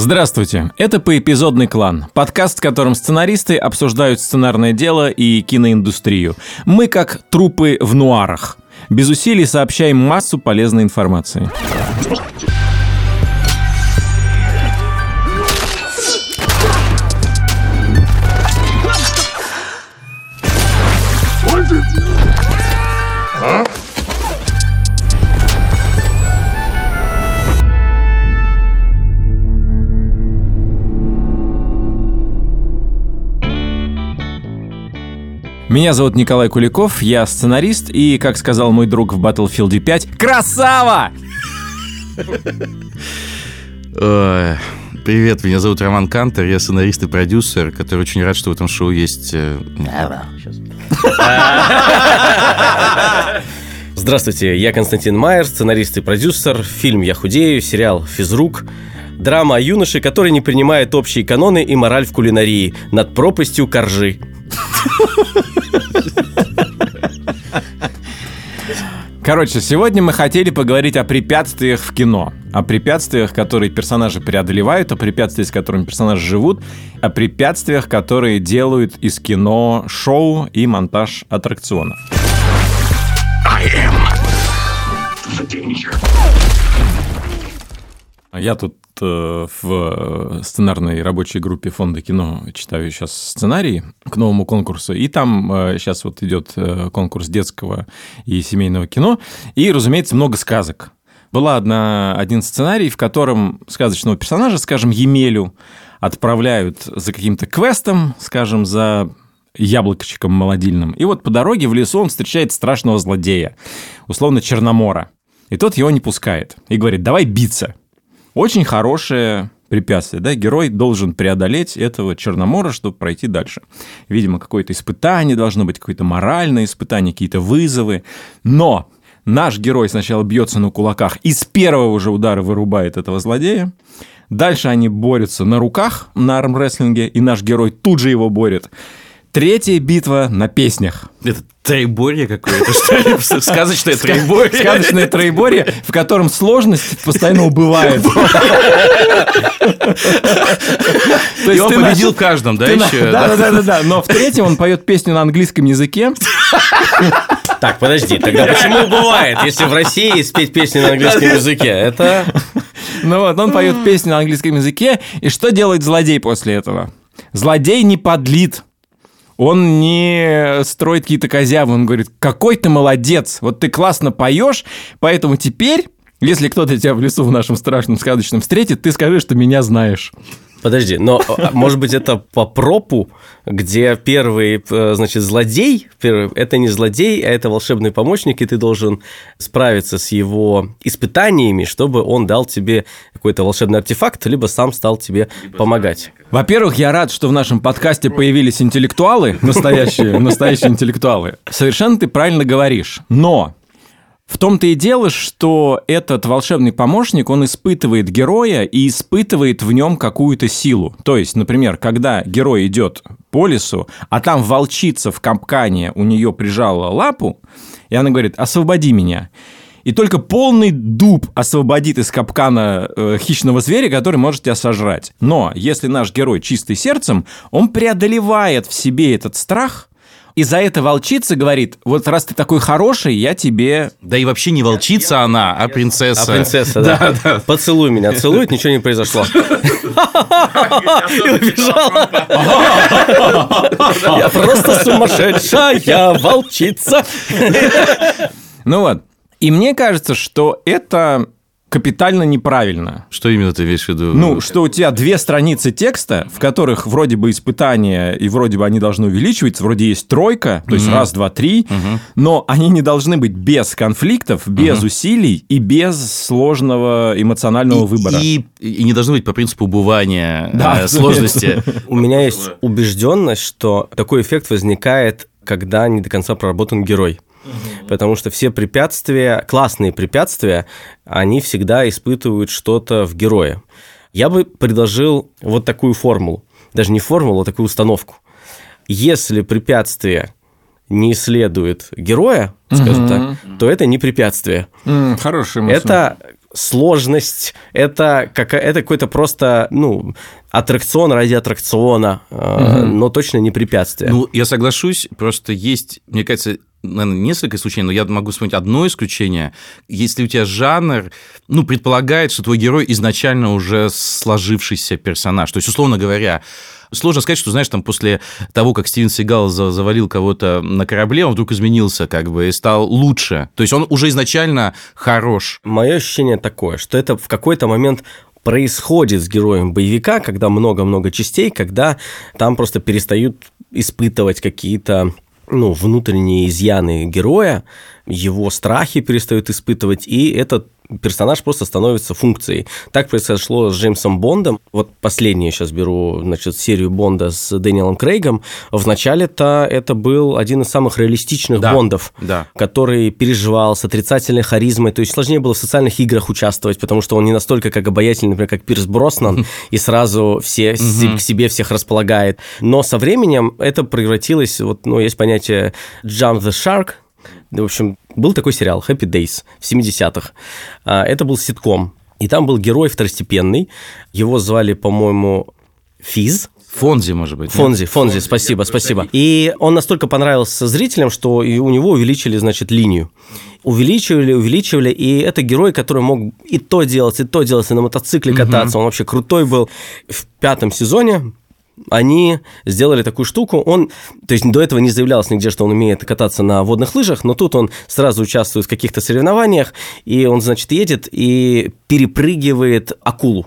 Здравствуйте, это «Поэпизодный клан», подкаст, в котором сценаристы обсуждают сценарное дело и киноиндустрию. Мы как трупы в нуарах. Без усилий сообщаем массу полезной информации. Меня зовут Николай Куликов, я сценарист и, как сказал мой друг в Battlefield 5, красава! Привет, меня зовут Роман Кантер, я сценарист и продюсер, который очень рад, что в этом шоу есть... э, Здравствуйте, я Константин Майер, сценарист и продюсер. Фильм «Я худею», сериал «Физрук», драма о юноше, который не принимает общие каноны и мораль в кулинарии над пропастью коржи. Короче, сегодня мы хотели поговорить о препятствиях в кино. О препятствиях, которые персонажи преодолевают, о препятствиях, с которыми персонажи живут, о препятствиях, которые делают из кино шоу и монтаж аттракционов. Я тут в сценарной рабочей группе фонда кино читаю сейчас сценарий к новому конкурсу, и там э, сейчас вот идет э, конкурс детского и семейного кино, и, разумеется, много сказок. Была одна, один сценарий, в котором сказочного персонажа, скажем, Емелю, отправляют за каким-то квестом, скажем, за яблочком молодильным. И вот по дороге в лесу он встречает страшного злодея, условно Черномора. И тот его не пускает. И говорит, давай биться. Очень хорошее препятствие, да, герой должен преодолеть этого Черномора, чтобы пройти дальше. Видимо, какое-то испытание должно быть, какое-то моральное испытание, какие-то вызовы. Но наш герой сначала бьется на кулаках и с первого же удара вырубает этого злодея. Дальше они борются на руках на армрестлинге, и наш герой тут же его борет. Третья битва на песнях. Это троеборье какое-то, что ли? Сказочное троеборье. Сказочное троеборье, в котором сложность постоянно убывает. То И есть он ты победил в каждом, да, еще? Да, да, да, да. Но в третьем он поет песню на английском языке. Так, подожди, тогда почему бывает, если в России спеть песни на английском языке? Это... Ну вот, он поет песню на английском языке. И что делает злодей после этого? Злодей не подлит. Он не строит какие-то козявы. Он говорит, какой ты молодец. Вот ты классно поешь, поэтому теперь... Если кто-то тебя в лесу в нашем страшном сказочном встретит, ты скажи, что меня знаешь. Подожди, но, а, может быть, это по пропу, где первый, э, значит, злодей, первый, это не злодей, а это волшебный помощник, и ты должен справиться с его испытаниями, чтобы он дал тебе какой-то волшебный артефакт, либо сам стал тебе помогать. Во-первых, я рад, что в нашем подкасте появились интеллектуалы, настоящие, настоящие интеллектуалы. Совершенно ты правильно говоришь. Но в том-то и дело, что этот волшебный помощник, он испытывает героя и испытывает в нем какую-то силу. То есть, например, когда герой идет по лесу, а там волчица в капкане у нее прижала лапу, и она говорит, освободи меня. И только полный дуб освободит из капкана э, хищного зверя, который может тебя сожрать. Но если наш герой чистый сердцем, он преодолевает в себе этот страх, и за это волчица говорит, вот раз ты такой хороший, я тебе... Да и вообще не волчица она, а принцесса. А принцесса, да. Поцелуй меня, целует, ничего не произошло. И убежала. Я просто сумасшедшая волчица. Ну вот. И мне кажется, что это капитально неправильно. Что именно ты имеешь в виду? Ну, что у тебя две страницы текста, в которых вроде бы испытания, и вроде бы они должны увеличиваться, вроде есть тройка, то есть раз, два, три, но они не должны быть без конфликтов, без усилий и без сложного эмоционального выбора. И, и не должно быть по принципу убывания Да. э, сложности. У меня есть убежденность, что такой эффект возникает, когда не до конца проработан герой. Потому что все препятствия, классные препятствия, они всегда испытывают что-то в герое. Я бы предложил вот такую формулу. Даже не формулу, а такую установку. Если препятствие не исследует героя, скажем так, то это не препятствие. М, Хорошая мысль. Это сложность, это, как, это какой-то просто, ну, аттракцион ради аттракциона, угу. но точно не препятствие. Ну, я соглашусь, просто есть, мне кажется, наверное, несколько исключений, но я могу вспомнить одно исключение. Если у тебя жанр, ну, предполагает, что твой герой изначально уже сложившийся персонаж. То есть, условно говоря, сложно сказать, что, знаешь, там после того, как Стивен Сигал завалил кого-то на корабле, он вдруг изменился как бы и стал лучше. То есть он уже изначально хорош. Мое ощущение такое, что это в какой-то момент происходит с героем боевика, когда много-много частей, когда там просто перестают испытывать какие-то ну, внутренние изъяны героя, его страхи перестают испытывать, и этот персонаж просто становится функцией. Так произошло с Джеймсом Бондом. Вот последнее сейчас беру, значит, серию Бонда с Дэниелом Крейгом. Вначале-то это был один из самых реалистичных да, Бондов, да. который переживал с отрицательной харизмой. То есть сложнее было в социальных играх участвовать, потому что он не настолько как обаятельный, например, как Пирс Броснан, и сразу все к себе всех располагает. Но со временем это превратилось, вот, ну, есть понятие jump the shark, в общем, был такой сериал Happy Days в 70-х. А, это был ситком. И там был герой второстепенный. Его звали, по-моему, Физ. Фонзи, может быть. Фонзи, Фонзи, Фонзи спасибо, спасибо. И он настолько понравился зрителям, что и у него увеличили, значит, линию. Увеличивали, увеличивали, и это герой, который мог и то делать, и то делать, и на мотоцикле кататься. Угу. Он вообще крутой был. В пятом сезоне они сделали такую штуку. Он, то есть до этого не заявлялось нигде, что он умеет кататься на водных лыжах, но тут он сразу участвует в каких-то соревнованиях, и он, значит, едет и перепрыгивает акулу.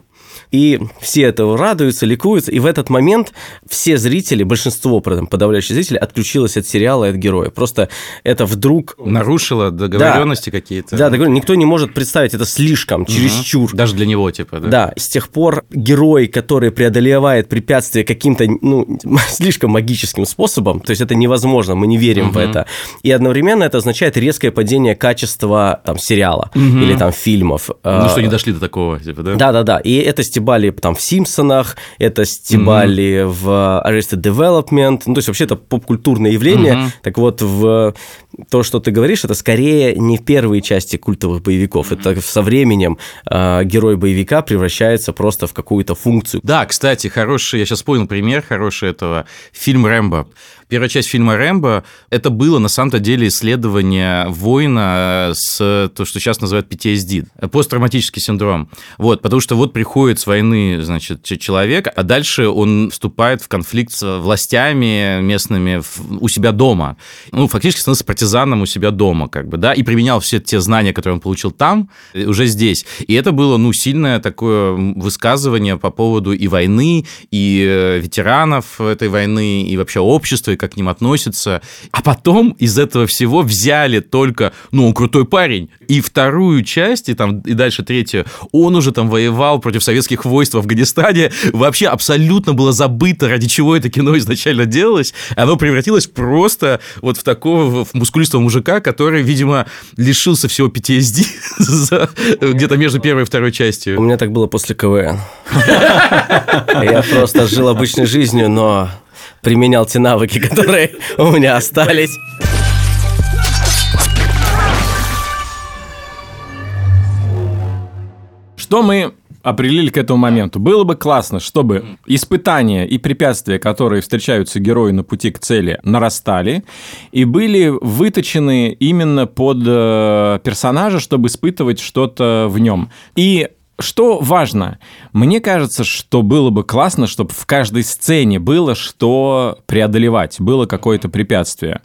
И все этого радуются, ликуются. И в этот момент все зрители, большинство, подавляющие зрители, отключилось от сериала и от героя. Просто это вдруг... Нарушило договоренности да, какие-то. Да, договоренности. Никто не может представить это слишком, чересчур. Угу. Даже для него, типа, да? Да. С тех пор герой, который преодолевает препятствия каким-то, ну, слишком магическим способом, то есть это невозможно, мы не верим угу. в это. И одновременно это означает резкое падение качества там сериала угу. или там фильмов. Ну, что не дошли до такого, типа, да? Да-да-да. И это стебали там в «Симпсонах», это стебали mm-hmm. в Arrested Development, ну, то есть вообще это поп-культурное явление. Mm-hmm. Так вот, в то, что ты говоришь, это скорее не в первые части культовых боевиков, mm-hmm. это со временем э, герой боевика превращается просто в какую-то функцию. Да, кстати, хороший, я сейчас понял пример хороший этого, фильм «Рэмбо». Первая часть фильма «Рэмбо» — это было, на самом-то деле, исследование воина с то, что сейчас называют PTSD, посттравматический синдром. Вот, потому что вот приходит с войны, значит, человек, а дальше он вступает в конфликт с властями местными у себя дома. Ну, фактически становится партизаном у себя дома, как бы, да, и применял все те знания, которые он получил там, э, уже здесь. И это было, ну, сильное такое высказывание по поводу и войны, и э, ветеранов этой войны, и вообще общества, как к ним относятся. А потом из этого всего взяли только, ну, он крутой парень. И вторую часть, и, там, и дальше третью, он уже там воевал против советских войск в Афганистане. Вообще абсолютно было забыто, ради чего это кино изначально делалось. Оно превратилось просто вот в такого в мускулистого мужика, который, видимо, лишился всего PTSD где-то между первой и второй частью. У меня так было после КВН. Я просто жил обычной жизнью, но применял те навыки, которые у меня остались. Что мы определили к этому моменту. Было бы классно, чтобы испытания и препятствия, которые встречаются герою на пути к цели, нарастали и были выточены именно под э, персонажа, чтобы испытывать что-то в нем. И что важно? Мне кажется, что было бы классно, чтобы в каждой сцене было что преодолевать, было какое-то препятствие.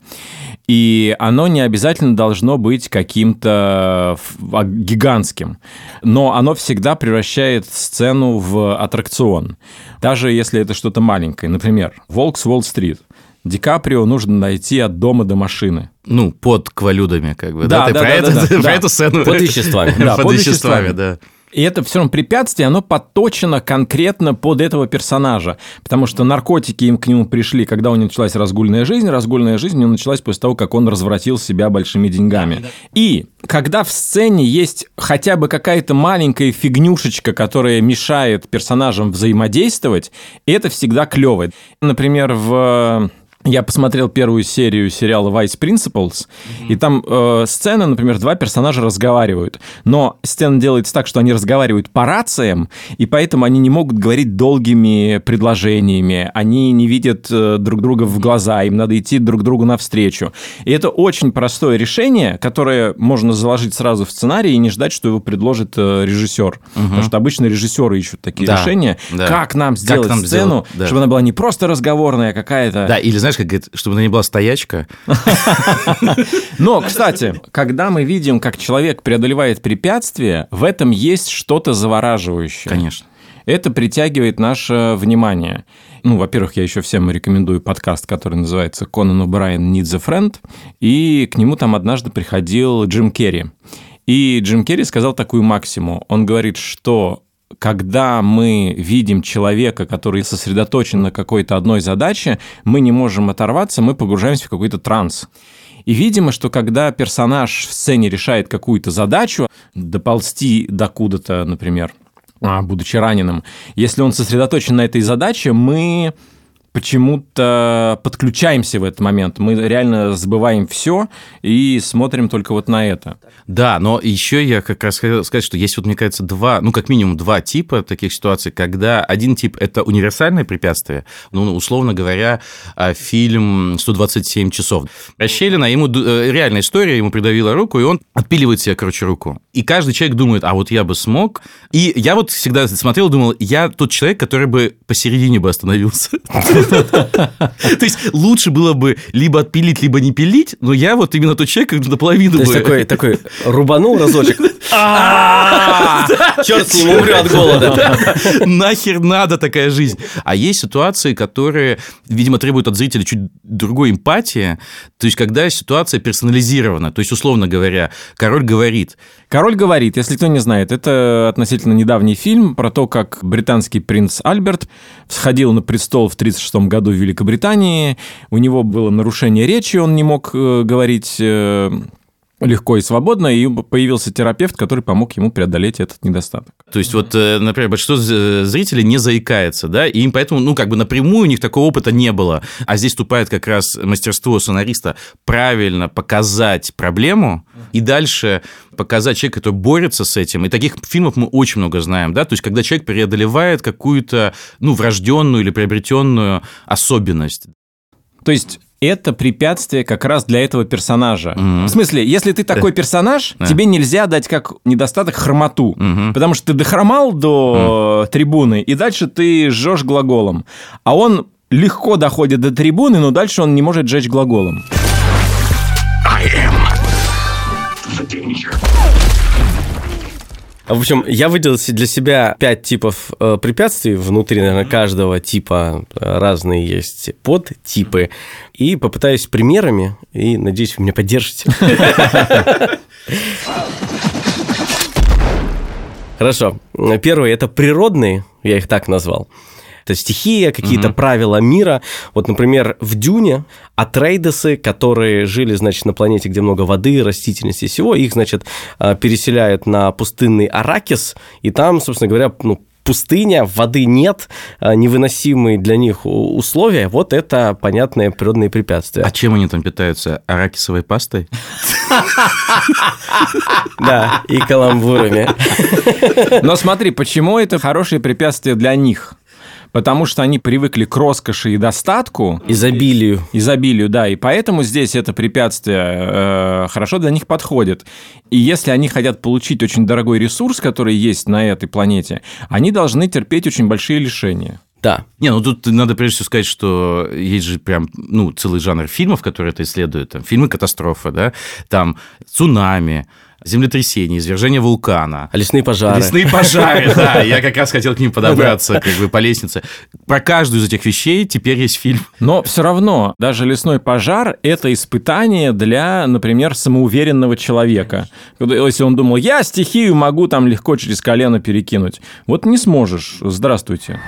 И оно не обязательно должно быть каким-то а, гигантским, но оно всегда превращает сцену в аттракцион, даже если это что-то маленькое. Например, «Волк с Уолл-стрит». Ди Каприо нужно найти от дома до машины. Ну, под квалюдами, как бы, да? да, да, про, да, это, да, про да. эту сцену. Под веществами. Да, под веществами, да. И это все равно препятствие, оно подточено конкретно под этого персонажа. Потому что наркотики им к нему пришли, когда у него началась разгульная жизнь. Разгульная жизнь у него началась после того, как он развратил себя большими деньгами. И когда в сцене есть хотя бы какая-то маленькая фигнюшечка, которая мешает персонажам взаимодействовать, это всегда клево. Например, в я посмотрел первую серию сериала Vice Principals, mm-hmm. и там э, сцена, например, два персонажа разговаривают, но сцена делается так, что они разговаривают по рациям, и поэтому они не могут говорить долгими предложениями, они не видят э, друг друга в глаза, им надо идти друг другу навстречу. И это очень простое решение, которое можно заложить сразу в сценарий и не ждать, что его предложит э, режиссер, mm-hmm. потому что обычно режиссеры ищут такие да, решения, да. как нам сделать как нам сцену, сделать, да. чтобы она была не просто разговорная какая-то. Да, или знаешь, как говорит, чтобы она не была стоячка. Но, кстати, когда мы видим, как человек преодолевает препятствия, в этом есть что-то завораживающее. Конечно. Это притягивает наше внимание. Ну, во-первых, я еще всем рекомендую подкаст, который называется «Конан О'Брайен Needs a Friend», и к нему там однажды приходил Джим Керри. И Джим Керри сказал такую максиму. Он говорит, что когда мы видим человека, который сосредоточен на какой-то одной задаче, мы не можем оторваться, мы погружаемся в какой-то транс. И видимо, что когда персонаж в сцене решает какую-то задачу, доползти до куда-то, например, а, будучи раненым, если он сосредоточен на этой задаче, мы почему-то подключаемся в этот момент. Мы реально забываем все и смотрим только вот на это. Да, но еще я как раз хотел сказать, что есть вот, мне кажется, два, ну, как минимум два типа таких ситуаций, когда один тип – это универсальное препятствие, ну, условно говоря, а, фильм «127 часов». Расщелина, ему э, реальная история, ему придавила руку, и он отпиливает себе, короче, руку. И каждый человек думает, а вот я бы смог. И я вот всегда смотрел, думал, я тот человек, который бы посередине бы остановился. То есть лучше было бы либо отпилить, либо не пилить, но я вот именно тот человек, который наполовину бы... такой, такой рубанул разочек. А! Черт с ним, умрет от голода. Нахер надо такая жизнь. А есть ситуации, которые, видимо, требуют от зрителя чуть другой эмпатии. То есть, когда ситуация персонализирована. То есть, условно говоря, король говорит. Король говорит, если кто не знает, это относительно недавний фильм про то, как британский принц Альберт всходил на престол в 1936 году в Великобритании. У него было нарушение речи, он не мог э, говорить э, легко и свободно, и появился терапевт, который помог ему преодолеть этот недостаток. То есть вот, э, например, большинство зрителей не заикается, да, и им поэтому, ну, как бы напрямую у них такого опыта не было. А здесь вступает как раз мастерство сценариста правильно показать проблему и дальше показать человека, который борется с этим. И таких фильмов мы очень много знаем, да, то есть когда человек преодолевает какую-то, ну, врожденную или приобретенную особенность. То есть это препятствие как раз для этого персонажа. Mm-hmm. В смысле, если ты такой персонаж, yeah. тебе нельзя дать как недостаток хромоту, mm-hmm. потому что ты дохромал до mm-hmm. трибуны, и дальше ты жжешь глаголом. А он легко доходит до трибуны, но дальше он не может жечь глаголом. I am the danger. В общем, я выделил для себя пять типов э, препятствий. Внутри, наверное, каждого типа э, разные есть подтипы. И попытаюсь примерами, и надеюсь, вы меня поддержите. Хорошо. Первый – это природные, я их так назвал это стихия, какие-то mm-hmm. правила мира. Вот, например, в Дюне Атрейдесы, которые жили, значит, на планете, где много воды, растительности и всего, их, значит, а, переселяют на пустынный Аракис, и там, собственно говоря, ну, пустыня, воды нет, а, невыносимые для них условия, вот это понятное природные препятствия. А чем они там питаются? Аракисовой пастой? Да, и каламбурами. Но смотри, почему это хорошее препятствие для них? Потому что они привыкли к роскоши и достатку. Изобилию. Изобилию, да, и поэтому здесь это препятствие э, хорошо для них подходит. И если они хотят получить очень дорогой ресурс, который есть на этой планете, они должны терпеть очень большие лишения. Да. Не, ну тут надо прежде всего сказать, что есть же прям, ну, целый жанр фильмов, которые это исследуют. Там, фильмы катастрофы, да, там цунами, землетрясение, извержение вулкана. Лесные пожары. Лесные пожары, да. Я как раз хотел к ним подобраться, как бы по лестнице. Про каждую из этих вещей теперь есть фильм. Но все равно, даже лесной пожар – это испытание для, например, самоуверенного человека. Если он думал, я стихию могу там легко через колено перекинуть. Вот не сможешь. Здравствуйте.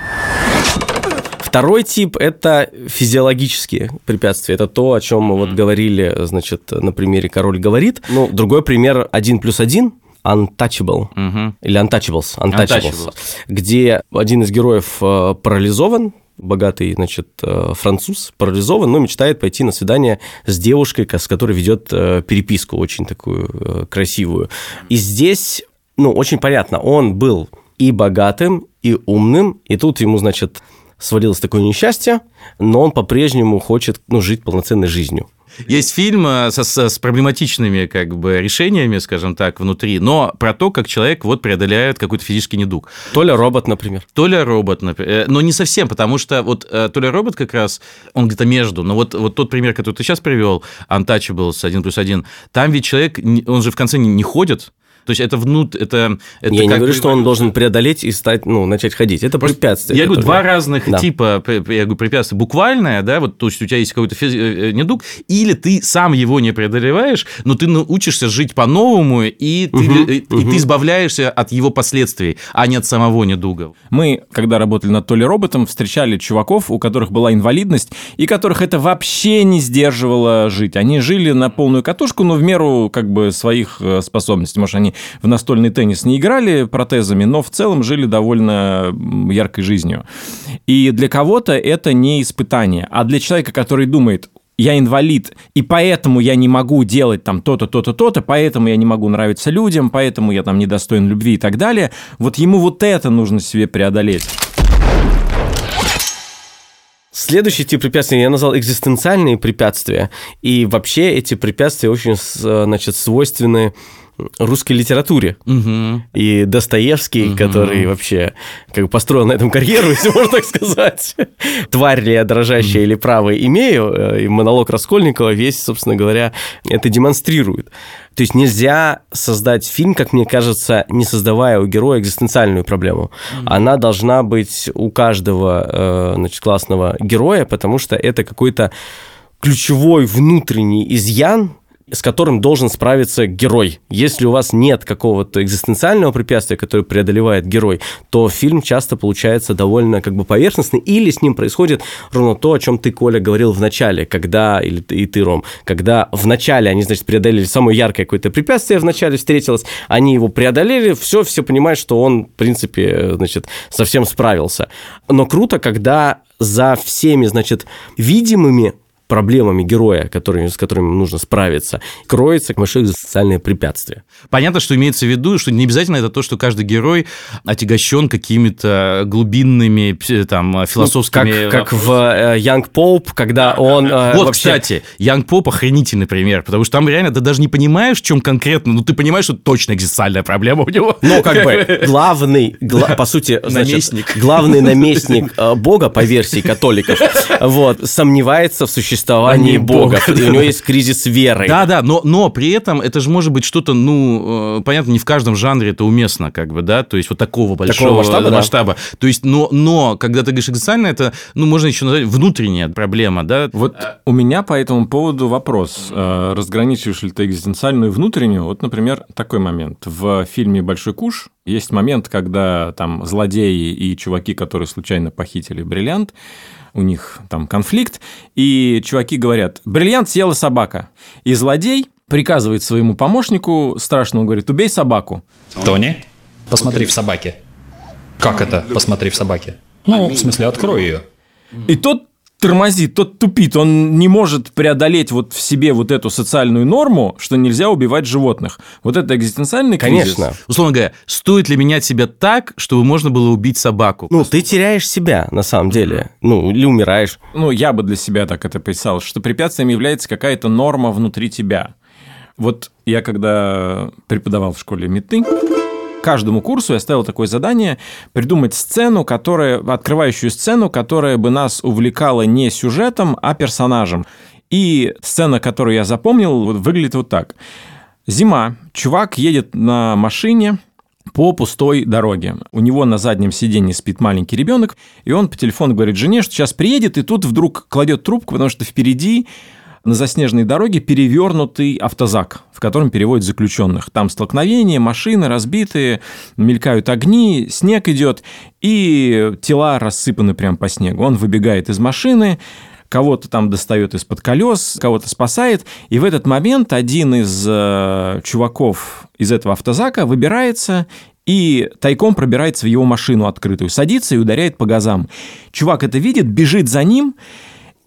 Второй тип – это физиологические препятствия. Это то, о чем мы вот говорили, значит, на примере «Король говорит». Ну, другой пример – один плюс один – Untouchable угу. или Untouchables, Untouchables, Untouchables, где один из героев э, парализован, богатый, значит, э, француз, парализован, но мечтает пойти на свидание с девушкой, с которой ведет э, переписку очень такую красивую. И здесь, ну, очень понятно, он был и богатым, и умным, и тут ему, значит, свалилось такое несчастье, но он по-прежнему хочет ну, жить полноценной жизнью. Есть фильм э, со, с проблематичными как бы решениями, скажем так, внутри, но про то, как человек вот преодоляет какой-то физический недуг. Толя робот, например. Толя робот, например. Э, но не совсем, потому что вот э, Толя робот как раз, он где-то между. Но вот, вот тот пример, который ты сейчас привел, Untouchables 1 плюс 1, там ведь человек, он же в конце не ходит, то есть это внут, это, это Я не говорю, бы... что он должен преодолеть и стать, ну, начать ходить. Это Просто препятствие. Я говорю, два разных да. типа я говорю, препятствия. Буквальное, да, вот то есть у тебя есть какой-то физи... Э, недуг, или ты сам его не преодолеваешь, но ты научишься жить по-новому, и ты, угу, и, угу. и ты избавляешься от его последствий, а не от самого недуга. Мы, когда работали над Толи роботом, встречали чуваков, у которых была инвалидность, и которых это вообще не сдерживало жить. Они жили на полную катушку, но в меру как бы своих э, способностей. Может, они в настольный теннис не играли протезами, но в целом жили довольно яркой жизнью. И для кого-то это не испытание, а для человека, который думает, я инвалид, и поэтому я не могу делать там то-то, то-то, то-то, поэтому я не могу нравиться людям, поэтому я там недостоин любви и так далее. Вот ему вот это нужно себе преодолеть. Следующий тип препятствий я назвал экзистенциальные препятствия. И вообще эти препятствия очень значит, свойственны русской литературе. Угу. И Достоевский, угу. который вообще как бы построил на этом карьеру, если можно так сказать. «Тварь ли я дрожащая или правая имею?» э, И монолог Раскольникова весь, собственно говоря, это демонстрирует. То есть нельзя создать фильм, как мне кажется, не создавая у героя экзистенциальную проблему. Mm-hmm. Она должна быть у каждого э, значит, классного героя, потому что это какой-то ключевой внутренний изъян, с которым должен справиться герой. Если у вас нет какого-то экзистенциального препятствия, которое преодолевает герой, то фильм часто получается довольно как бы поверхностный, или с ним происходит ровно то, о чем ты, Коля, говорил в начале, когда, или и ты, Ром, когда в начале они, значит, преодолели самое яркое какое-то препятствие в начале встретилось, они его преодолели, все, все понимают, что он, в принципе, значит, совсем справился. Но круто, когда за всеми, значит, видимыми проблемами героя, который, с которыми нужно справиться, кроется большое социальное препятствие. Понятно, что имеется в виду, что не обязательно это то, что каждый герой отягощен какими-то глубинными там, философскими... Ну, как, как в э, Young Pope, когда он... Э, вот, вообще... кстати, Young Pope охренительный пример, потому что там реально ты даже не понимаешь, в чем конкретно, но ты понимаешь, что точно экзистенциальная проблема у него. Ну, как бы, главный, гла, по сути, значит, наместник. главный наместник э, Бога, по версии католиков, вот, сомневается в существовании существовании Бога. И у него есть кризис веры. Да, да, но, но при этом это же может быть что-то, ну, э, понятно, не в каждом жанре это уместно, как бы, да, то есть вот такого большого такого масштаба. масштаба. Да. То есть, но, но когда ты говоришь экзистенциально, это, ну, можно еще назвать внутренняя проблема, да. Вот у меня по этому поводу вопрос. Э, разграничиваешь ли ты экзистенциальную и внутреннюю? Вот, например, такой момент. В фильме «Большой куш» есть момент, когда там злодеи и чуваки, которые случайно похитили бриллиант, у них там конфликт, и чуваки говорят, бриллиант съела собака. И злодей приказывает своему помощнику, страшному говорит, убей собаку. Тони, посмотри в собаке. Как это, посмотри в собаке? Ну, в смысле, открой ее. И тот тормозит, тот тупит, он не может преодолеть вот в себе вот эту социальную норму, что нельзя убивать животных. Вот это экзистенциальный кризис. Конечно. Условно говоря, стоит ли менять себя так, чтобы можно было убить собаку? Ну, ты теряешь себя, на самом деле. Ну, или умираешь. Ну, я бы для себя так это писал, что препятствием является какая-то норма внутри тебя. Вот я когда преподавал в школе меты, каждому курсу я ставил такое задание придумать сцену, которая, открывающую сцену, которая бы нас увлекала не сюжетом, а персонажем. И сцена, которую я запомнил, выглядит вот так. Зима. Чувак едет на машине, по пустой дороге. У него на заднем сиденье спит маленький ребенок, и он по телефону говорит жене, что сейчас приедет, и тут вдруг кладет трубку, потому что впереди на заснеженной дороге перевернутый автозак, в котором переводят заключенных. Там столкновения, машины разбитые, мелькают огни, снег идет, и тела рассыпаны прямо по снегу. Он выбегает из машины, кого-то там достает из-под колес, кого-то спасает, и в этот момент один из э, чуваков из этого автозака выбирается и тайком пробирается в его машину открытую, садится и ударяет по газам. Чувак это видит, бежит за ним,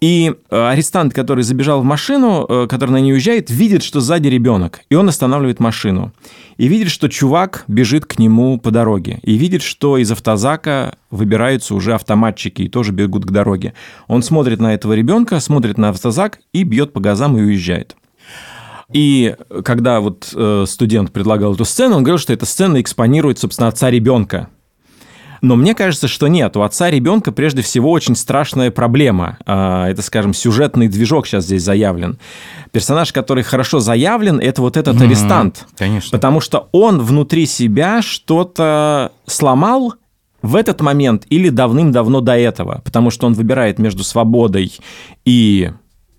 и э, арестант, который забежал в машину, э, который на ней уезжает, видит, что сзади ребенок, и он останавливает машину. И видит, что чувак бежит к нему по дороге. И видит, что из автозака выбираются уже автоматчики и тоже бегут к дороге. Он смотрит на этого ребенка, смотрит на автозак и бьет по газам и уезжает. И когда вот э, студент предлагал эту сцену, он говорил, что эта сцена экспонирует, собственно, отца ребенка. Но мне кажется, что нет. У отца ребенка прежде всего очень страшная проблема. А, это, скажем, сюжетный движок сейчас здесь заявлен. Персонаж, который хорошо заявлен, это вот этот mm-hmm. арестант. Конечно. Потому что он внутри себя что-то сломал, в этот момент или давным-давно до этого, потому что он выбирает между свободой и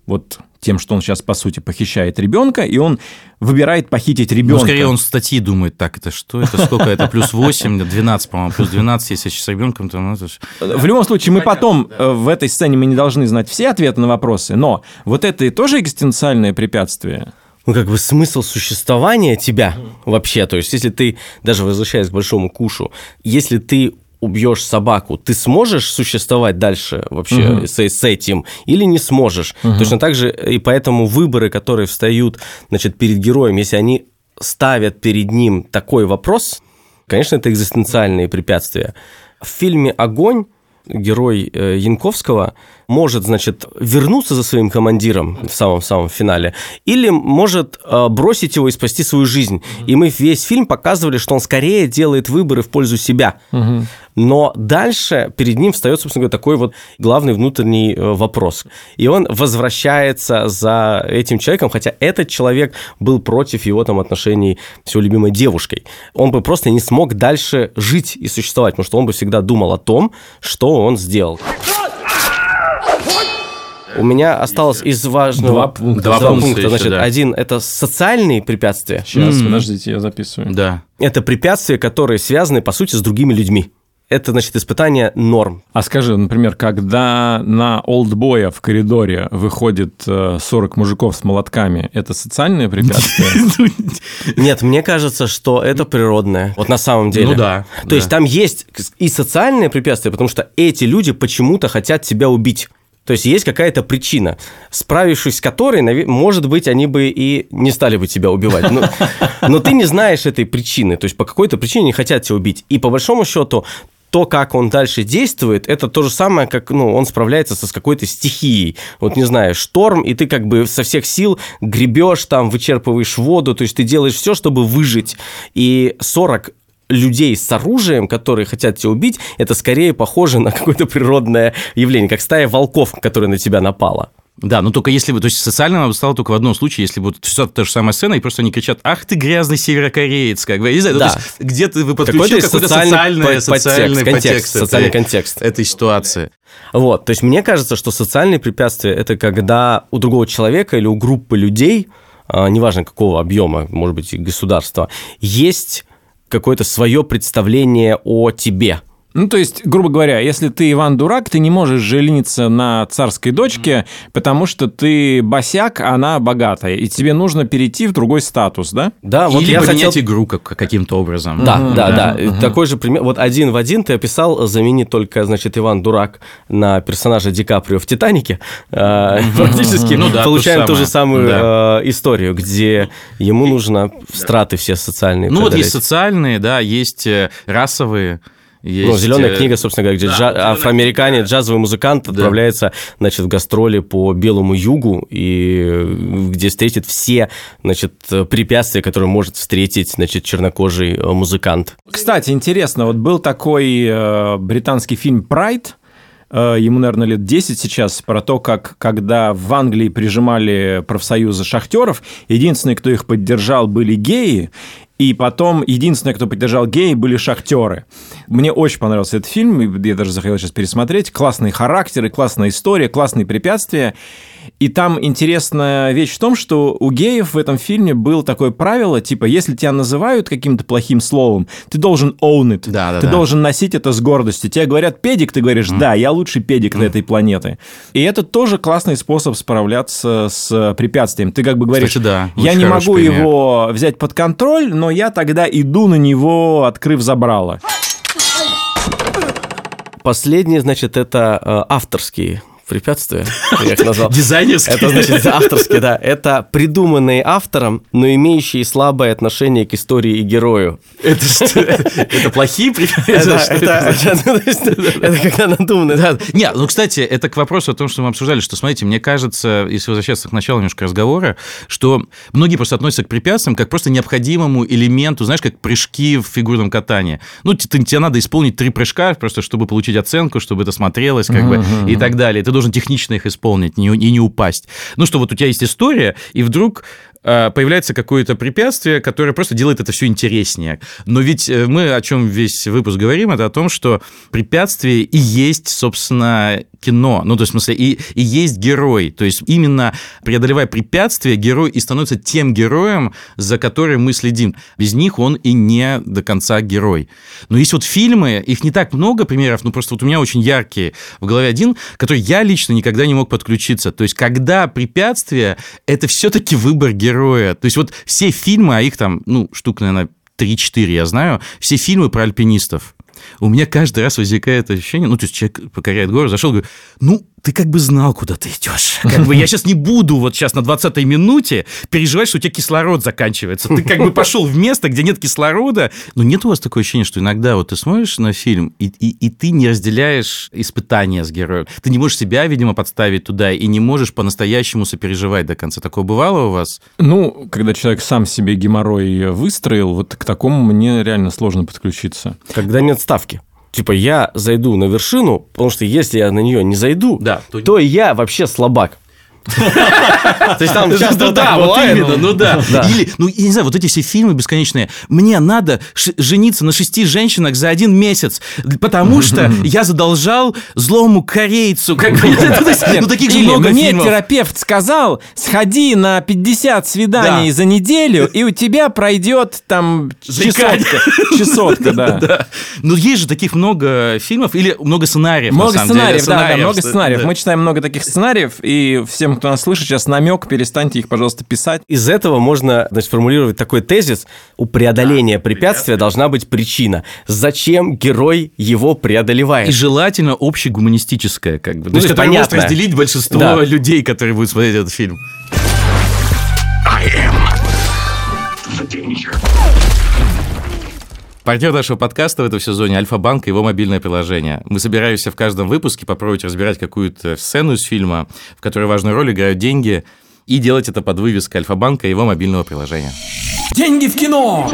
вот тем, что он сейчас, по сути, похищает ребенка, и он выбирает похитить ребенка. Ну, скорее он статьи думает, так, это что, это сколько, это плюс 8, 12, по-моему, плюс 12, если с ребенком, то... Ну, это ж... В любом случае, мы потом, да. Э, в этой сцене мы не должны знать все ответы на вопросы, но вот это и тоже экзистенциальное препятствие ну, как бы смысл существования тебя вообще, то есть если ты, даже возвращаясь к большому кушу, если ты убьешь собаку, ты сможешь существовать дальше вообще угу. с, с этим или не сможешь? Угу. Точно так же и поэтому выборы, которые встают значит, перед героем, если они ставят перед ним такой вопрос, конечно, это экзистенциальные препятствия. В фильме «Огонь» герой э, Янковского может, значит, вернуться за своим командиром в самом-самом финале, или может э, бросить его и спасти свою жизнь. И мы весь фильм показывали, что он скорее делает выборы в пользу себя. Но дальше перед ним встает, собственно говоря, такой вот главный внутренний э, вопрос. И он возвращается за этим человеком, хотя этот человек был против его там отношений с его любимой девушкой. Он бы просто не смог дальше жить и существовать, потому что он бы всегда думал о том, что он сделал. У меня осталось из важного два пункта. Два, два пункта. Еще, Значит, да. один это социальные препятствия. Сейчас, mm-hmm. подождите, я записываю. Да. Это препятствия, которые связаны, по сути, с другими людьми это, значит, испытание норм. А скажи, например, когда на олдбоя в коридоре выходит 40 э, мужиков с молотками, это социальное препятствие? Нет, мне кажется, что это природное. Вот на самом деле. Ну да. То есть там есть и социальное препятствие, потому что эти люди почему-то хотят тебя убить. То есть есть какая-то причина, справившись с которой, может быть, они бы и не стали бы тебя убивать. Но, но ты не знаешь этой причины. То есть по какой-то причине не хотят тебя убить. И по большому счету то, как он дальше действует, это то же самое, как ну, он справляется со, с какой-то стихией. Вот, не знаю, шторм, и ты как бы со всех сил гребешь там, вычерпываешь воду, то есть ты делаешь все, чтобы выжить. И 40 людей с оружием, которые хотят тебя убить, это скорее похоже на какое-то природное явление, как стая волков, которая на тебя напала. Да, но только если бы, то есть социальным бы стало только в одном случае, если бы все та же самая сцена, и просто они кричат, ах ты грязный северокореец, как бы, я не знаю, да. ну, то есть где-то вы подключили какой-то, социальный, социальный подтекст, контекст, социальный контекст этой ситуации. Вот, то есть мне кажется, что социальные препятствия – это когда у другого человека или у группы людей, а, неважно какого объема, может быть, и государства, есть какое-то свое представление о тебе – ну, то есть, грубо говоря, если ты Иван Дурак, ты не можешь жениться на царской дочке, потому что ты босяк, а она богатая, и тебе нужно перейти в другой статус, да? Да, вот Или я поменять хотел... игру как, каким-то образом. Да, да, да. да. Такой же пример. Вот один в один ты описал, замени только, значит, Иван Дурак на персонажа Ди Каприо в «Титанике». А, практически ну получаем ту же самую а, историю, где ему нужно страты все социальные Ну, вот есть социальные, да, есть э, расовые, есть... Ну, зеленая э, книга, собственно говоря, где да, джа... афроамериканец, джазовый музыкант отправляется, значит, в гастроли по Белому Югу, и где встретит все, значит, препятствия, которые может встретить, значит, чернокожий э, музыкант. Кстати, интересно, вот был такой э, британский фильм «Прайд», э, ему, наверное, лет 10 сейчас, про то, как когда в Англии прижимали профсоюзы шахтеров, единственные, кто их поддержал, были геи, и потом единственное, кто поддержал геи, были шахтеры. Мне очень понравился этот фильм, я даже захотел сейчас пересмотреть. Классные характеры, классная история, классные препятствия. И там интересная вещь в том, что у геев в этом фильме было такое правило, типа, если тебя называют каким-то плохим словом, ты должен own it. Да, да, ты да. должен носить это с гордостью. Тебе говорят педик, ты говоришь, да, я лучший педик на этой планеты. И это тоже классный способ справляться с препятствием. Ты как бы говоришь, Кстати, да, я не могу пример. его взять под контроль, но я тогда иду на него, открыв забрало. Последнее, значит, это э, авторские препятствия, я их назвал. Дизайнерский. Это значит авторские, да. Это придуманные автором, но имеющие слабое отношение к истории и герою. Это что? Это плохие препятствия? это- когда надумано, да. Не, ну, кстати, это к вопросу о том, что мы обсуждали, что, смотрите, мне кажется, если возвращаться к началу немножко разговора, что многие просто относятся к препятствиям как просто необходимому элементу, знаешь, как прыжки в фигурном катании. Ну, тебе надо исполнить три прыжка, просто чтобы получить оценку, чтобы это смотрелось, как бы, и так далее. Ты должен технично их исполнить не- и не упасть. Ну, что вот у тебя есть история, и вдруг э, появляется какое-то препятствие, которое просто делает это все интереснее. Но ведь э, мы о чем весь выпуск говорим, это о том, что препятствие и есть, собственно, кино. Ну, то есть, в смысле, и, и есть герой. То есть, именно преодолевая препятствия, герой и становится тем героем, за которым мы следим. Без них он и не до конца герой. Но есть вот фильмы, их не так много примеров, но просто вот у меня очень яркие в голове один, который я лично никогда не мог подключиться. То есть, когда препятствие – это все-таки выбор героя. То есть, вот все фильмы, а их там, ну, штук, наверное, 3-4 я знаю, все фильмы про альпинистов. У меня каждый раз возникает ощущение, ну, то есть человек покоряет гору, зашел, говорю, ну, ты как бы знал, куда ты идешь. Как бы я сейчас не буду вот сейчас на 20-й минуте переживать, что у тебя кислород заканчивается. Ты как бы пошел в место, где нет кислорода. Но нет у вас такое ощущение, что иногда вот ты смотришь на фильм, и, и, и ты не разделяешь испытания с героем. Ты не можешь себя, видимо, подставить туда, и не можешь по-настоящему сопереживать до конца. Такое бывало у вас? Ну, когда человек сам себе геморрой выстроил, вот к такому мне реально сложно подключиться. Когда нет ставки. Типа, я зайду на вершину, потому что если я на нее не зайду, Да, то- то я вообще слабак. То есть там часто да, бывает. именно, ну да. Или, ну, я не знаю, вот эти все фильмы бесконечные. Мне надо жениться на шести женщинах за один месяц, потому что я задолжал злому корейцу. Ну, таких же много мне терапевт сказал, сходи на 50 свиданий Да. за неделю, и у тебя пройдет там чесотка. Чесотка, да. Ну, есть же таких много фильмов или много сценариев, на Много сценариев, да, много сценариев. Мы читаем много таких сценариев, и всем, кто нас слышит, сейчас намек, перестаньте их, пожалуйста, писать. Из этого можно значит, формулировать такой тезис. У преодоления препятствия должна быть причина. Зачем герой его И преодолевает? желательно общегуманистическое, как бы. Ну, То есть, это которое может понятно. разделить большинство Да. людей, которые будут смотреть этот фильм. Партнер нашего подкаста в этом сезоне Альфа-Банк и его мобильное приложение. Мы собираемся в каждом выпуске попробовать разбирать какую-то сцену из фильма, в которой важную роль играют деньги, и делать это под вывеской Альфа-Банка и его мобильного приложения. Деньги в кино!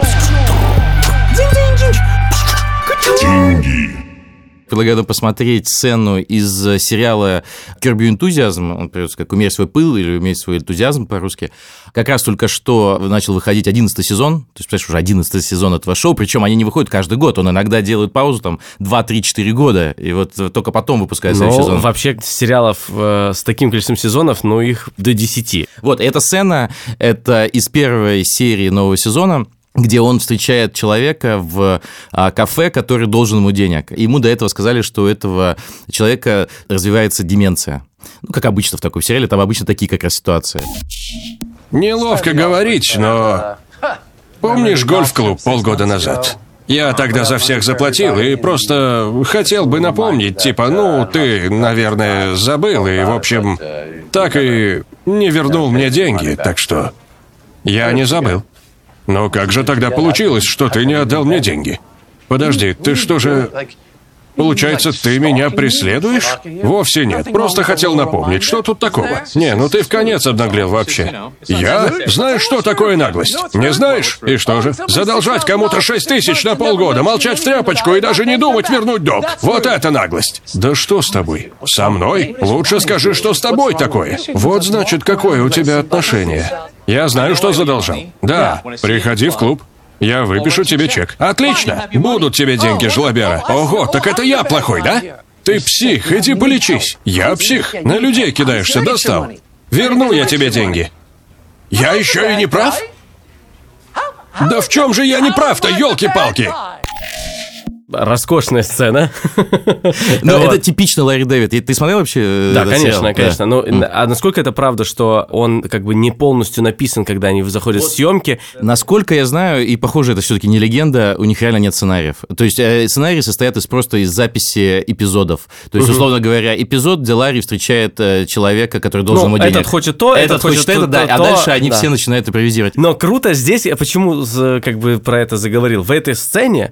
Предлагаю вам посмотреть сцену из э, сериала «Curb Your Enthusiasm», он переводится как «Умерь свой пыл» или «Умерь свой энтузиазм» по-русски. Как раз только что начал выходить 11 сезон, то есть, представляешь, уже 11 сезон этого шоу, причем они не выходят каждый год, он иногда делает паузу там 2, 3, 4 года, и вот только потом выпускает следующий Ну, сезон. вообще сериалов э, с таким количеством сезонов, ну, их до 10. Вот, эта сцена – это из первой серии нового сезона, где он встречает человека в а, кафе, который должен ему денег. Ему до этого сказали, что у этого человека развивается деменция. Ну, как обычно в таком сериале, там обычно такие как раз ситуации. Неловко говорить, но... Помнишь гольф-клуб полгода назад? Я тогда за всех заплатил и просто хотел бы напомнить, типа, ну, ты, наверное, забыл, и, в общем, так и не вернул мне деньги, так что... Я не забыл. Но как же тогда получилось, что ты не отдал мне деньги? Подожди, ты что же... Получается, ты меня преследуешь? Вовсе нет. Просто хотел напомнить, что тут такого. Не, ну ты в конец обнаглел вообще. Я? Знаешь, что такое наглость? Не знаешь? И что же? Задолжать кому-то шесть тысяч на полгода, молчать в тряпочку и даже не думать вернуть долг. Вот это наглость. Да что с тобой? Со мной? Лучше скажи, что с тобой такое. Вот значит, какое у тебя отношение. Я знаю, что задолжал. Да, приходи в клуб. Я выпишу тебе чек. Отлично. Будут тебе деньги, жлобяра. Ого, так это я плохой, да? Ты псих, иди полечись. Я псих. На людей кидаешься, достал. Верну я тебе деньги. Я еще и не прав? Да в чем же я не прав-то, елки-палки? Роскошная сцена. Но Вот. это типично Ларри Дэвид. Ты смотрел вообще э, Да, конечно, сериал? конечно. Но а насколько это правда, что он как бы не полностью написан, когда они заходят в съемки? Насколько я знаю, и похоже, это все-таки не легенда, у них реально нет сценариев. То есть э, сценарии состоят из просто из записи эпизодов. То есть, условно говоря, эпизод, где Ларри встречает э, человека, который должен Ну, ему денег. этот хочет то, этот этот хочет это, то, да, то, а то, дальше они да. все начинают импровизировать. Но круто здесь, я почему как бы про это заговорил, в этой сцене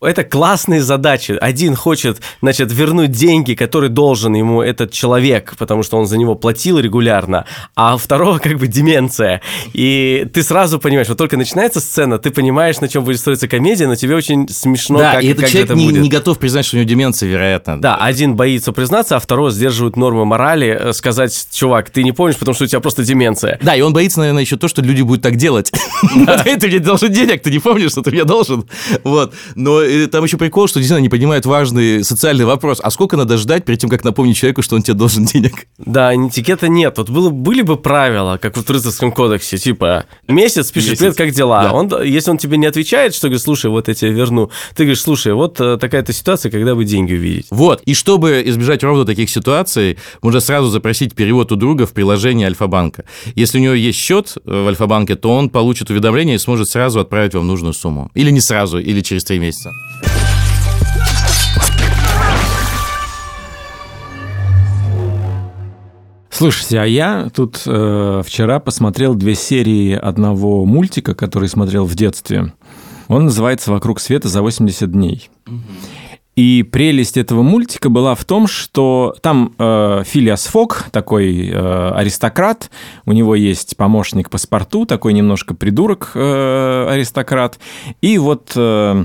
это классные задачи. Один хочет, значит, вернуть деньги, которые должен ему этот человек, потому что он за него платил регулярно, а второго как бы деменция. И ты сразу понимаешь, вот только начинается сцена, ты понимаешь, на чем будет строиться комедия, но тебе очень смешно, да, как, и этот как человек это не, будет. не готов признать, что у него деменция, вероятно. Да, один боится признаться, а второго сдерживают нормы морали, э, сказать, чувак, ты не помнишь, потому что у тебя просто деменция. Да, и он боится, наверное, еще то, что люди будут так делать. Ты мне должен денег, ты не помнишь, что ты мне должен. Вот. Но там еще прикол, что действительно не понимают важный социальный вопрос. А сколько надо ждать перед тем, как напомнить человеку, что он тебе должен денег? Да, этикета нет. Вот было, были бы правила, как вот в рыцарском кодексе, типа месяц пишешь, Месяц. привет, как дела? Да. Он, если он тебе не отвечает, что говорит, слушай, вот я тебе верну, ты говоришь, слушай, вот э, такая-то ситуация, когда бы деньги увидеть. Вот. И чтобы избежать ровно таких ситуаций, можно сразу запросить перевод у друга в приложении Альфа-банка. Если у него есть счет э, в Альфа-банке, то он получит уведомление и сможет сразу отправить вам нужную сумму. Или не сразу, или через три месяца. Слушайте, а я тут э, вчера посмотрел две серии одного мультика, который смотрел в детстве. Он называется «Вокруг света за 80 дней». И прелесть этого мультика была в том, что там э, Филиас Фок, такой э, аристократ, у него есть помощник по спорту, такой немножко придурок э, аристократ, и вот э,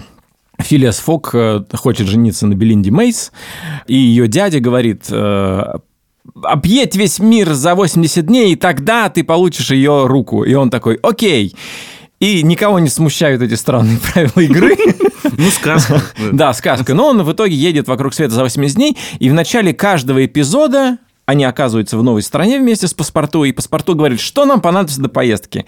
Филиас Фок э, хочет жениться на Белинде Мейс, и ее дядя говорит, э, объедь весь мир за 80 дней, и тогда ты получишь ее руку. И он такой, окей. И никого не смущают эти странные правила игры. Ну, сказка. Да, сказка. Но он в итоге едет вокруг света за 80 дней, и в начале каждого эпизода они оказываются в новой стране вместе с паспорту, и паспорту говорит, что нам понадобится до поездки.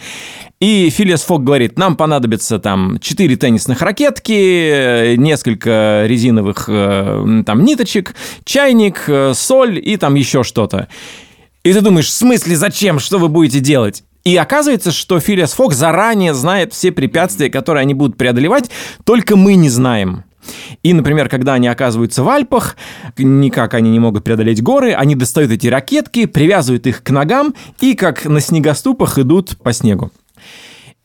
И Филиас Фок говорит, нам понадобится там 4 теннисных ракетки, несколько резиновых э, там ниточек, чайник, э, соль и там еще что-то. И ты думаешь, в смысле, зачем, что вы будете делать? И оказывается, что Филиас Фок заранее знает все препятствия, которые они будут преодолевать, только мы не знаем. И, например, когда они оказываются в Альпах, никак они не могут преодолеть горы, они достают эти ракетки, привязывают их к ногам и, как на снегоступах, идут по снегу.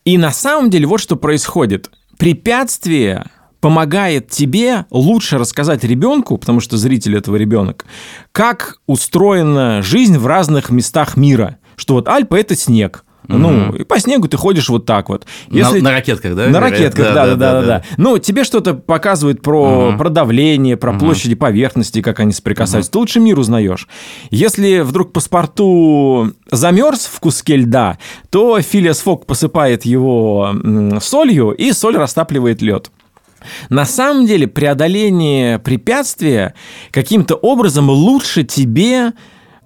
И на самом деле вот что происходит. Препятствие помогает тебе лучше рассказать ребенку, потому что зритель этого ребенок, как устроена жизнь в разных местах мира. Что вот Альпы это снег. Ну, и по снегу ты ходишь вот так вот. На- на ракетках, да, На ракетках, Да, да. Ну, тебе что-то показывают про, про давление, про площади поверхности, как они соприкасаются. Ты лучше мир узнаешь. Если вдруг паспорту замерз в куске льда, то Филиас Фок посыпает его солью, и соль растапливает лед. На самом деле преодоление препятствия каким-то образом лучше тебе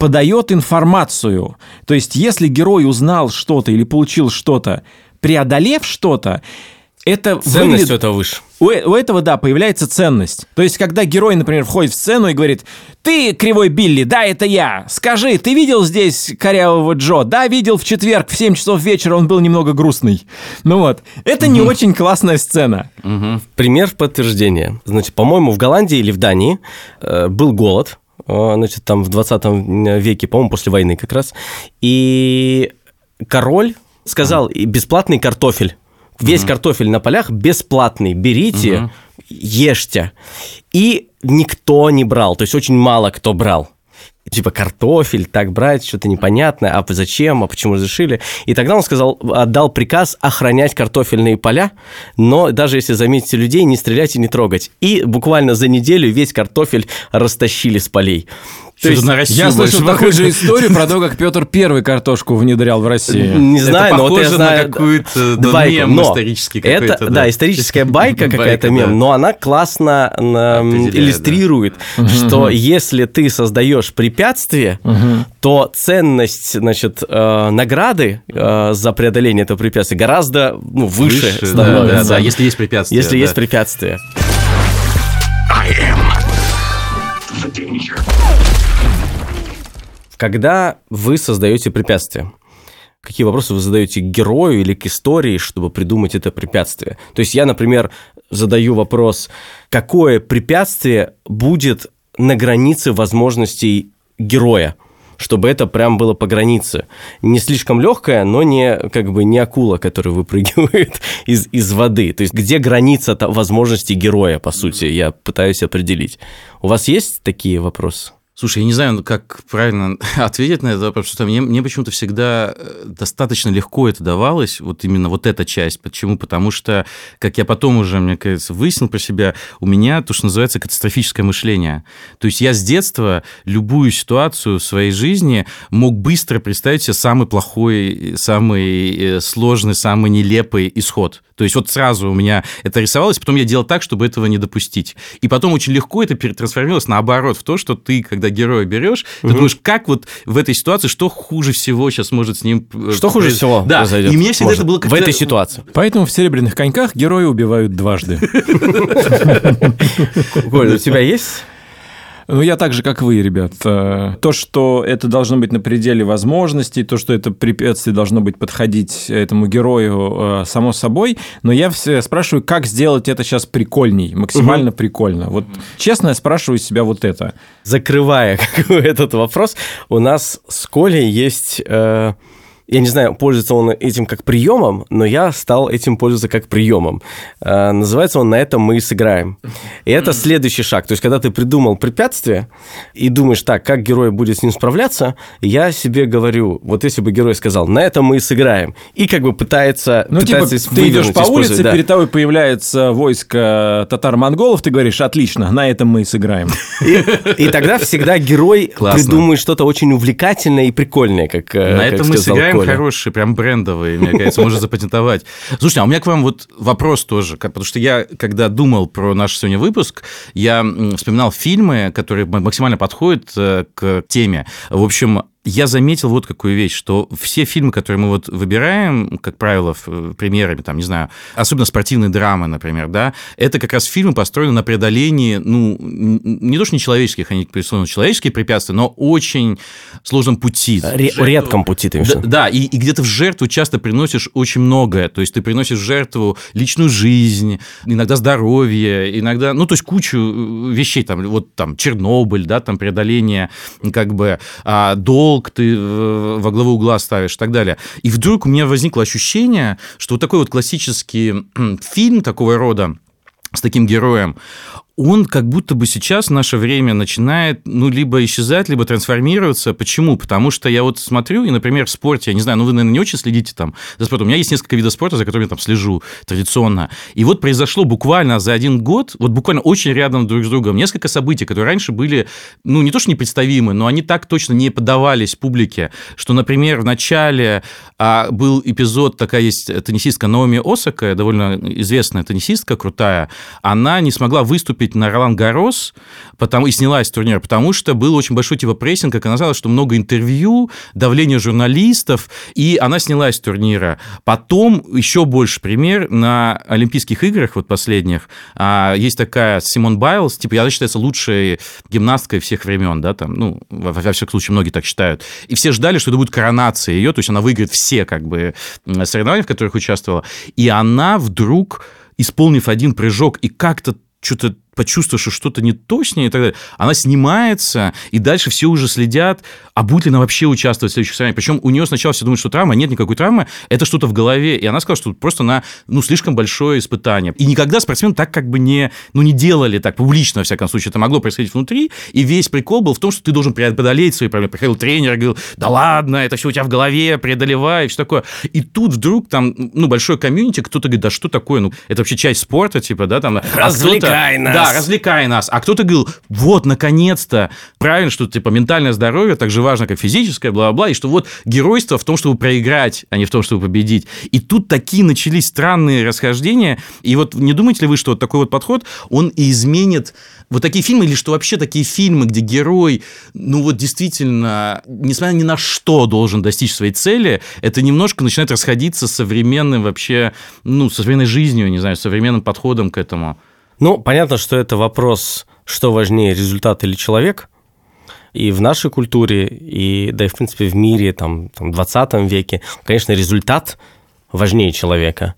подает информацию. То есть, если герой узнал что-то или получил что-то, преодолев что-то, это Ценность выглядит... у этого выше. У, э- у этого, да, появляется ценность. То есть, когда герой, например, входит в сцену и говорит, ты, Кривой Билли, да, это я. Скажи, ты видел здесь корявого Джо? Да, видел в четверг в 7 часов вечера, он был немного грустный. Ну вот, это не очень классная сцена. Пример в подтверждение. Значит, по-моему, в Голландии или в Дании э, был голод, значит, там в 20 веке, по-моему, после войны как раз, и король сказал, «И бесплатный картофель. Весь картофель на полях бесплатный. Берите, ешьте. И никто не брал, то есть очень мало кто брал. Типа картофель, так брать, что-то непонятное, а зачем, а почему разрешили. И тогда он сказал, отдал приказ охранять картофельные поля, но даже если заметите людей, не стрелять и не трогать. И буквально за неделю весь картофель растащили с полей. То есть на Россию Я слышал такую же историю про то, как Петр Первый картошку внедрял в Россию. Не Это знаю, но вот похоже я на знаю... какую-то, мем но исторический это, какой-то, да. да. историческая байка Байка, какая-то да. мем, но она классно иллюстрирует, что если ты создаешь препятствие, то ценность, значит, э, награды э, за преодоление этого препятствия гораздо ну, выше, становится. да, да, если есть препятствия. Если да. есть препятствие. Когда вы создаете препятствие, какие вопросы вы задаете герою или к истории, чтобы придумать это препятствие? То есть я, например, задаю вопрос, какое препятствие будет на границе возможностей героя? чтобы это прям было по границе. Не слишком легкое, но не как бы не акула, которая выпрыгивает из, из воды. То есть где граница возможностей героя, по сути, я пытаюсь определить. У вас есть такие вопросы? Слушай, я не знаю, ну, как правильно ответить на вопрос, потому что мне, мне почему-то всегда э, достаточно легко это давалось, вот именно вот эта часть. Почему? Потому что, как я потом уже, мне кажется, выяснил про себя, у меня то, что называется катастрофическое мышление. То есть я с детства любую ситуацию в своей жизни мог быстро представить себе самый плохой, самый э, сложный, самый нелепый исход. То есть вот сразу у меня это рисовалось, потом я делал так, чтобы этого не допустить. И потом очень легко это перетрансформировалось наоборот в то, что ты, когда героя берешь, ты думаешь, как вот в этой ситуации, что хуже всего сейчас может с ним... э, Что хуже всего Да, произойдет? и мне всегда Может, это было в этой ситуации. Поэтому в «Серебряных коньках» герои убивают дважды. Коль, у тебя есть? Ну, я так же, как вы, ребят. Э, То, что это должно быть на пределе возможностей, то, что это препятствие должно быть подходить этому герою, э, само собой. Но я все спрашиваю, как сделать это сейчас прикольней, максимально прикольно. Вот честно я спрашиваю себя вот это. Закрывая этот вопрос, у нас с Колей есть... э, я не знаю, пользуется он этим как приемом, но я стал этим пользоваться как приемом. Э, называется он «На этом мы и сыграем». И это следующий шаг. То есть, когда ты придумал препятствие и думаешь, так, как герой будет с ним справляться, я себе говорю, вот если бы герой сказал «На этом мы и сыграем», и как бы пытается... Ну, типа, пытается ты идешь по улице, да. перед тобой появляется войско татар-монголов, ты говоришь, отлично, на этом мы и сыграем. И, и тогда всегда герой Классно. придумает что-то очень увлекательное и прикольное, как э, На как этом мы сказал сыграем Коля. хороший, прям брендовый, мне кажется, можно запатентовать. Слушайте, а у меня к вам вот вопрос тоже, потому что я, когда думал про наш сегодня выпуск, я вспоминал фильмы, которые максимально подходят э, к теме. В общем, я заметил вот какую вещь, что все фильмы, которые мы вот выбираем, как правило, примерами, там, не знаю, особенно спортивные драмы, например, да, это как раз фильмы построены на преодолении, ну, не то, что нечеловеческих, они, безусловно, человеческие препятствия, но очень сложном пути. Ре- редком пути ты Да, да, и, и где-то в жертву часто приносишь очень многое. То есть ты приносишь в жертву личную жизнь, иногда здоровье, иногда, ну, то есть кучу э, вещей, там, вот там Чернобыль, да, там преодоление, как бы, а, долг ты во главу угла ставишь и так далее. И вдруг у меня возникло ощущение, что вот такой вот классический фильм такого рода, с таким героем, он как будто бы сейчас в наше время начинает, ну, либо исчезать, либо трансформироваться. Почему? Потому что я вот смотрю, и, например, в спорте, я не знаю, ну, вы, наверное, не очень следите там за спортом. У меня есть несколько видов спорта, за которыми я там слежу традиционно. И вот произошло буквально за один год, вот буквально очень рядом друг с другом, несколько событий, которые раньше были, ну, не то что непредставимы, но они так точно не подавались публике, что, например, в начале а, был эпизод, такая есть теннисистка Наоми Осака, довольно известная теннисистка, крутая, она не смогла выступить на Ролан Гарос, потому, и снялась с турнира, потому что был очень большой типа прессинг, как оказалось, что много интервью, давление журналистов, и она снялась с турнира. Потом еще больше пример на Олимпийских играх, вот последних, а, есть такая Симон Байлз, типа, она считается лучшей гимнасткой всех времен, да, там, ну, во, во всяком случае, многие так считают. И все ждали, что это будет коронация ее, то есть она выиграет все, как бы, соревнования, в которых участвовала. И она вдруг, исполнив один прыжок и как-то что-то почувствовав, что что-то не то с ней и так далее, она снимается, и дальше все уже следят, а будет ли она вообще участвовать в следующих соревнованиях. Причем у нее сначала все думают, что травма, нет никакой травмы, это что-то в голове. И она сказала, что просто на ну, слишком большое испытание. И никогда спортсмены так как бы не, ну, не делали так публично, во всяком случае. Это могло происходить внутри, и весь прикол был в том, что ты должен преодолеть свои проблемы. Приходил тренер, говорил, да ладно, это все у тебя в голове, преодолевай, и все такое. И тут вдруг там, ну, большое комьюнити, кто-то говорит, да что такое, ну, это вообще часть спорта, типа, да, там... а Развлекай нас. Да, нас. Да, развлекай нас. А кто-то говорил, вот, наконец-то, правильно, что типа ментальное здоровье так же важно, как физическое, бла-бла, и что вот геройство в том, чтобы проиграть, а не в том, чтобы победить. И тут такие начались странные расхождения. И вот не думаете ли вы, что вот такой вот подход, он и изменит вот такие фильмы, или что вообще такие фильмы, где герой, ну вот действительно, несмотря ни на что должен достичь своей цели, это немножко начинает расходиться с современным вообще, ну, современной жизнью, не знаю, современным подходом к этому. Ну, понятно, что это вопрос, что важнее, результат или человек. И в нашей культуре, и да и, в принципе, в мире, там, там 20 веке, конечно, результат важнее человека.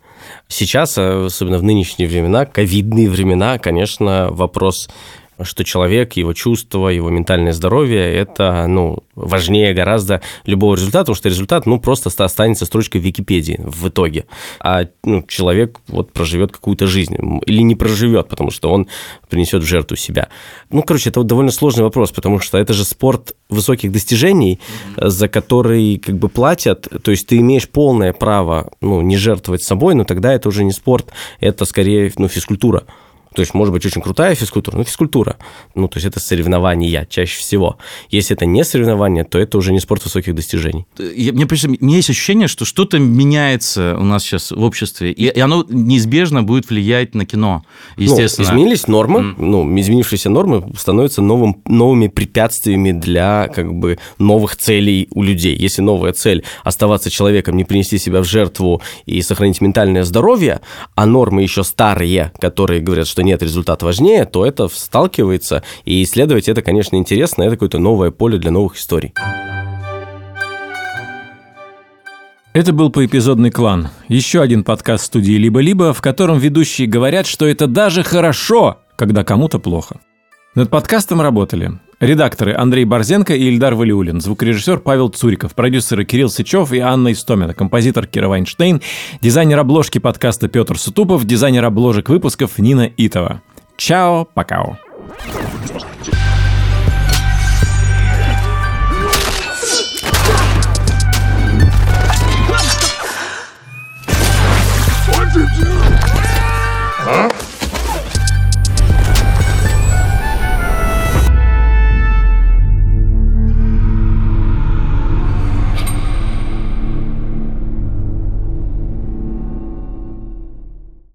Сейчас, э, особенно в нынешние времена, ковидные времена, конечно, вопрос что человек, его чувства, его ментальное здоровье – это ну, важнее гораздо любого результата, потому что результат ну, просто останется строчкой в Википедии в итоге. А ну, человек вот проживет какую-то жизнь или не проживет, потому что он принесет в жертву себя. Ну, короче, это вот довольно сложный вопрос, потому что это же спорт высоких достижений, за который как бы платят, то есть ты имеешь полное право ну, не жертвовать собой, но тогда это уже не спорт, это скорее ну, физкультура. То есть, может быть, очень крутая физкультура, но физкультура. Ну, то есть, это соревнования чаще всего. Если это не соревнование, то это уже не спорт высоких достижений. Я, мне, у меня есть ощущение, что что-то меняется у нас сейчас в обществе, и, и оно неизбежно будет влиять на кино, Ну, естественно. изменились нормы, mm. ну, изменившиеся нормы становятся новым, новыми препятствиями для как бы новых целей у людей. Если новая цель оставаться человеком, не принести себя в жертву и сохранить ментальное здоровье, а нормы еще старые, которые говорят, что нет, результат важнее, то это сталкивается, и исследовать это, конечно, интересно, это какое-то новое поле для новых историй. Это был поэпизодный клан. Еще один подкаст студии «Либо-либо», в котором ведущие говорят, что это даже хорошо, когда кому-то плохо. Над подкастом работали Редакторы Андрей Борзенко и Ильдар Валиулин, звукорежиссер Павел Цуриков, продюсеры Кирилл Сычев и Анна Истомина, композитор Кира Вайнштейн, дизайнер обложки подкаста Петр Сутупов, дизайнер обложек выпусков Нина Итова. Чао, покао. Huh?